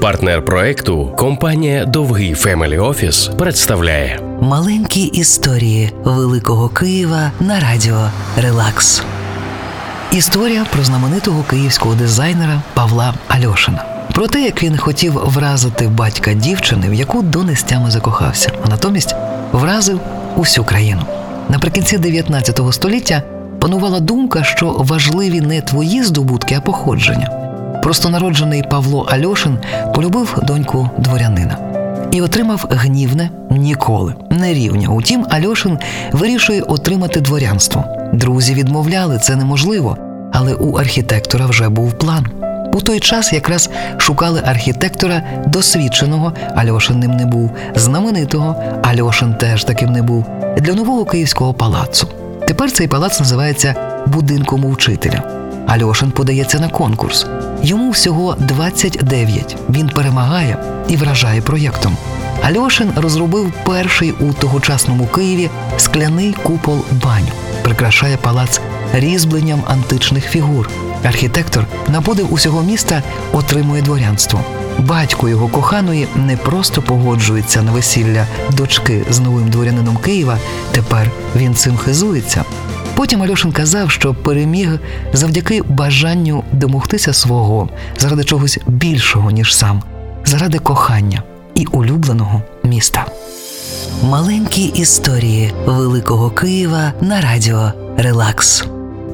Партнер проекту компанія Довгий Family Office представляє Маленькі історії Великого Києва на радіо Релакс. Історія про знаменитого київського дизайнера Павла Альошина. Про те, як він хотів вразити батька дівчини, в яку до нестями закохався, а натомість вразив усю країну. Наприкінці 19 століття панувала думка, що важливі не твої здобутки, а походження. Простонароджений Павло Альошин полюбив доньку дворянина і отримав гнівне ніколи, не рівня. Утім, Альошин вирішує отримати дворянство. Друзі відмовляли, це неможливо, але у архітектора вже був план. У той час якраз шукали архітектора досвідченого, Альошин ним не був, знаменитого, Альошин теж таким не був, для нового київського палацу. Тепер цей палац називається будинком учителя. Альошин подається на конкурс. Йому всього 29. Він перемагає і вражає проєктом. Альошин розробив перший у тогочасному Києві скляний купол баню, прикрашає палац різьбленням античних фігур. Архітектор на усього міста отримує дворянство. Батько його коханої не просто погоджується на весілля дочки з новим дворянином Києва. Тепер він цим хизується. Потім Альошин казав, що переміг завдяки бажанню домогтися свого заради чогось більшого, ніж сам, заради кохання і улюбленого міста. Маленькі історії Великого Києва на радіо Релакс.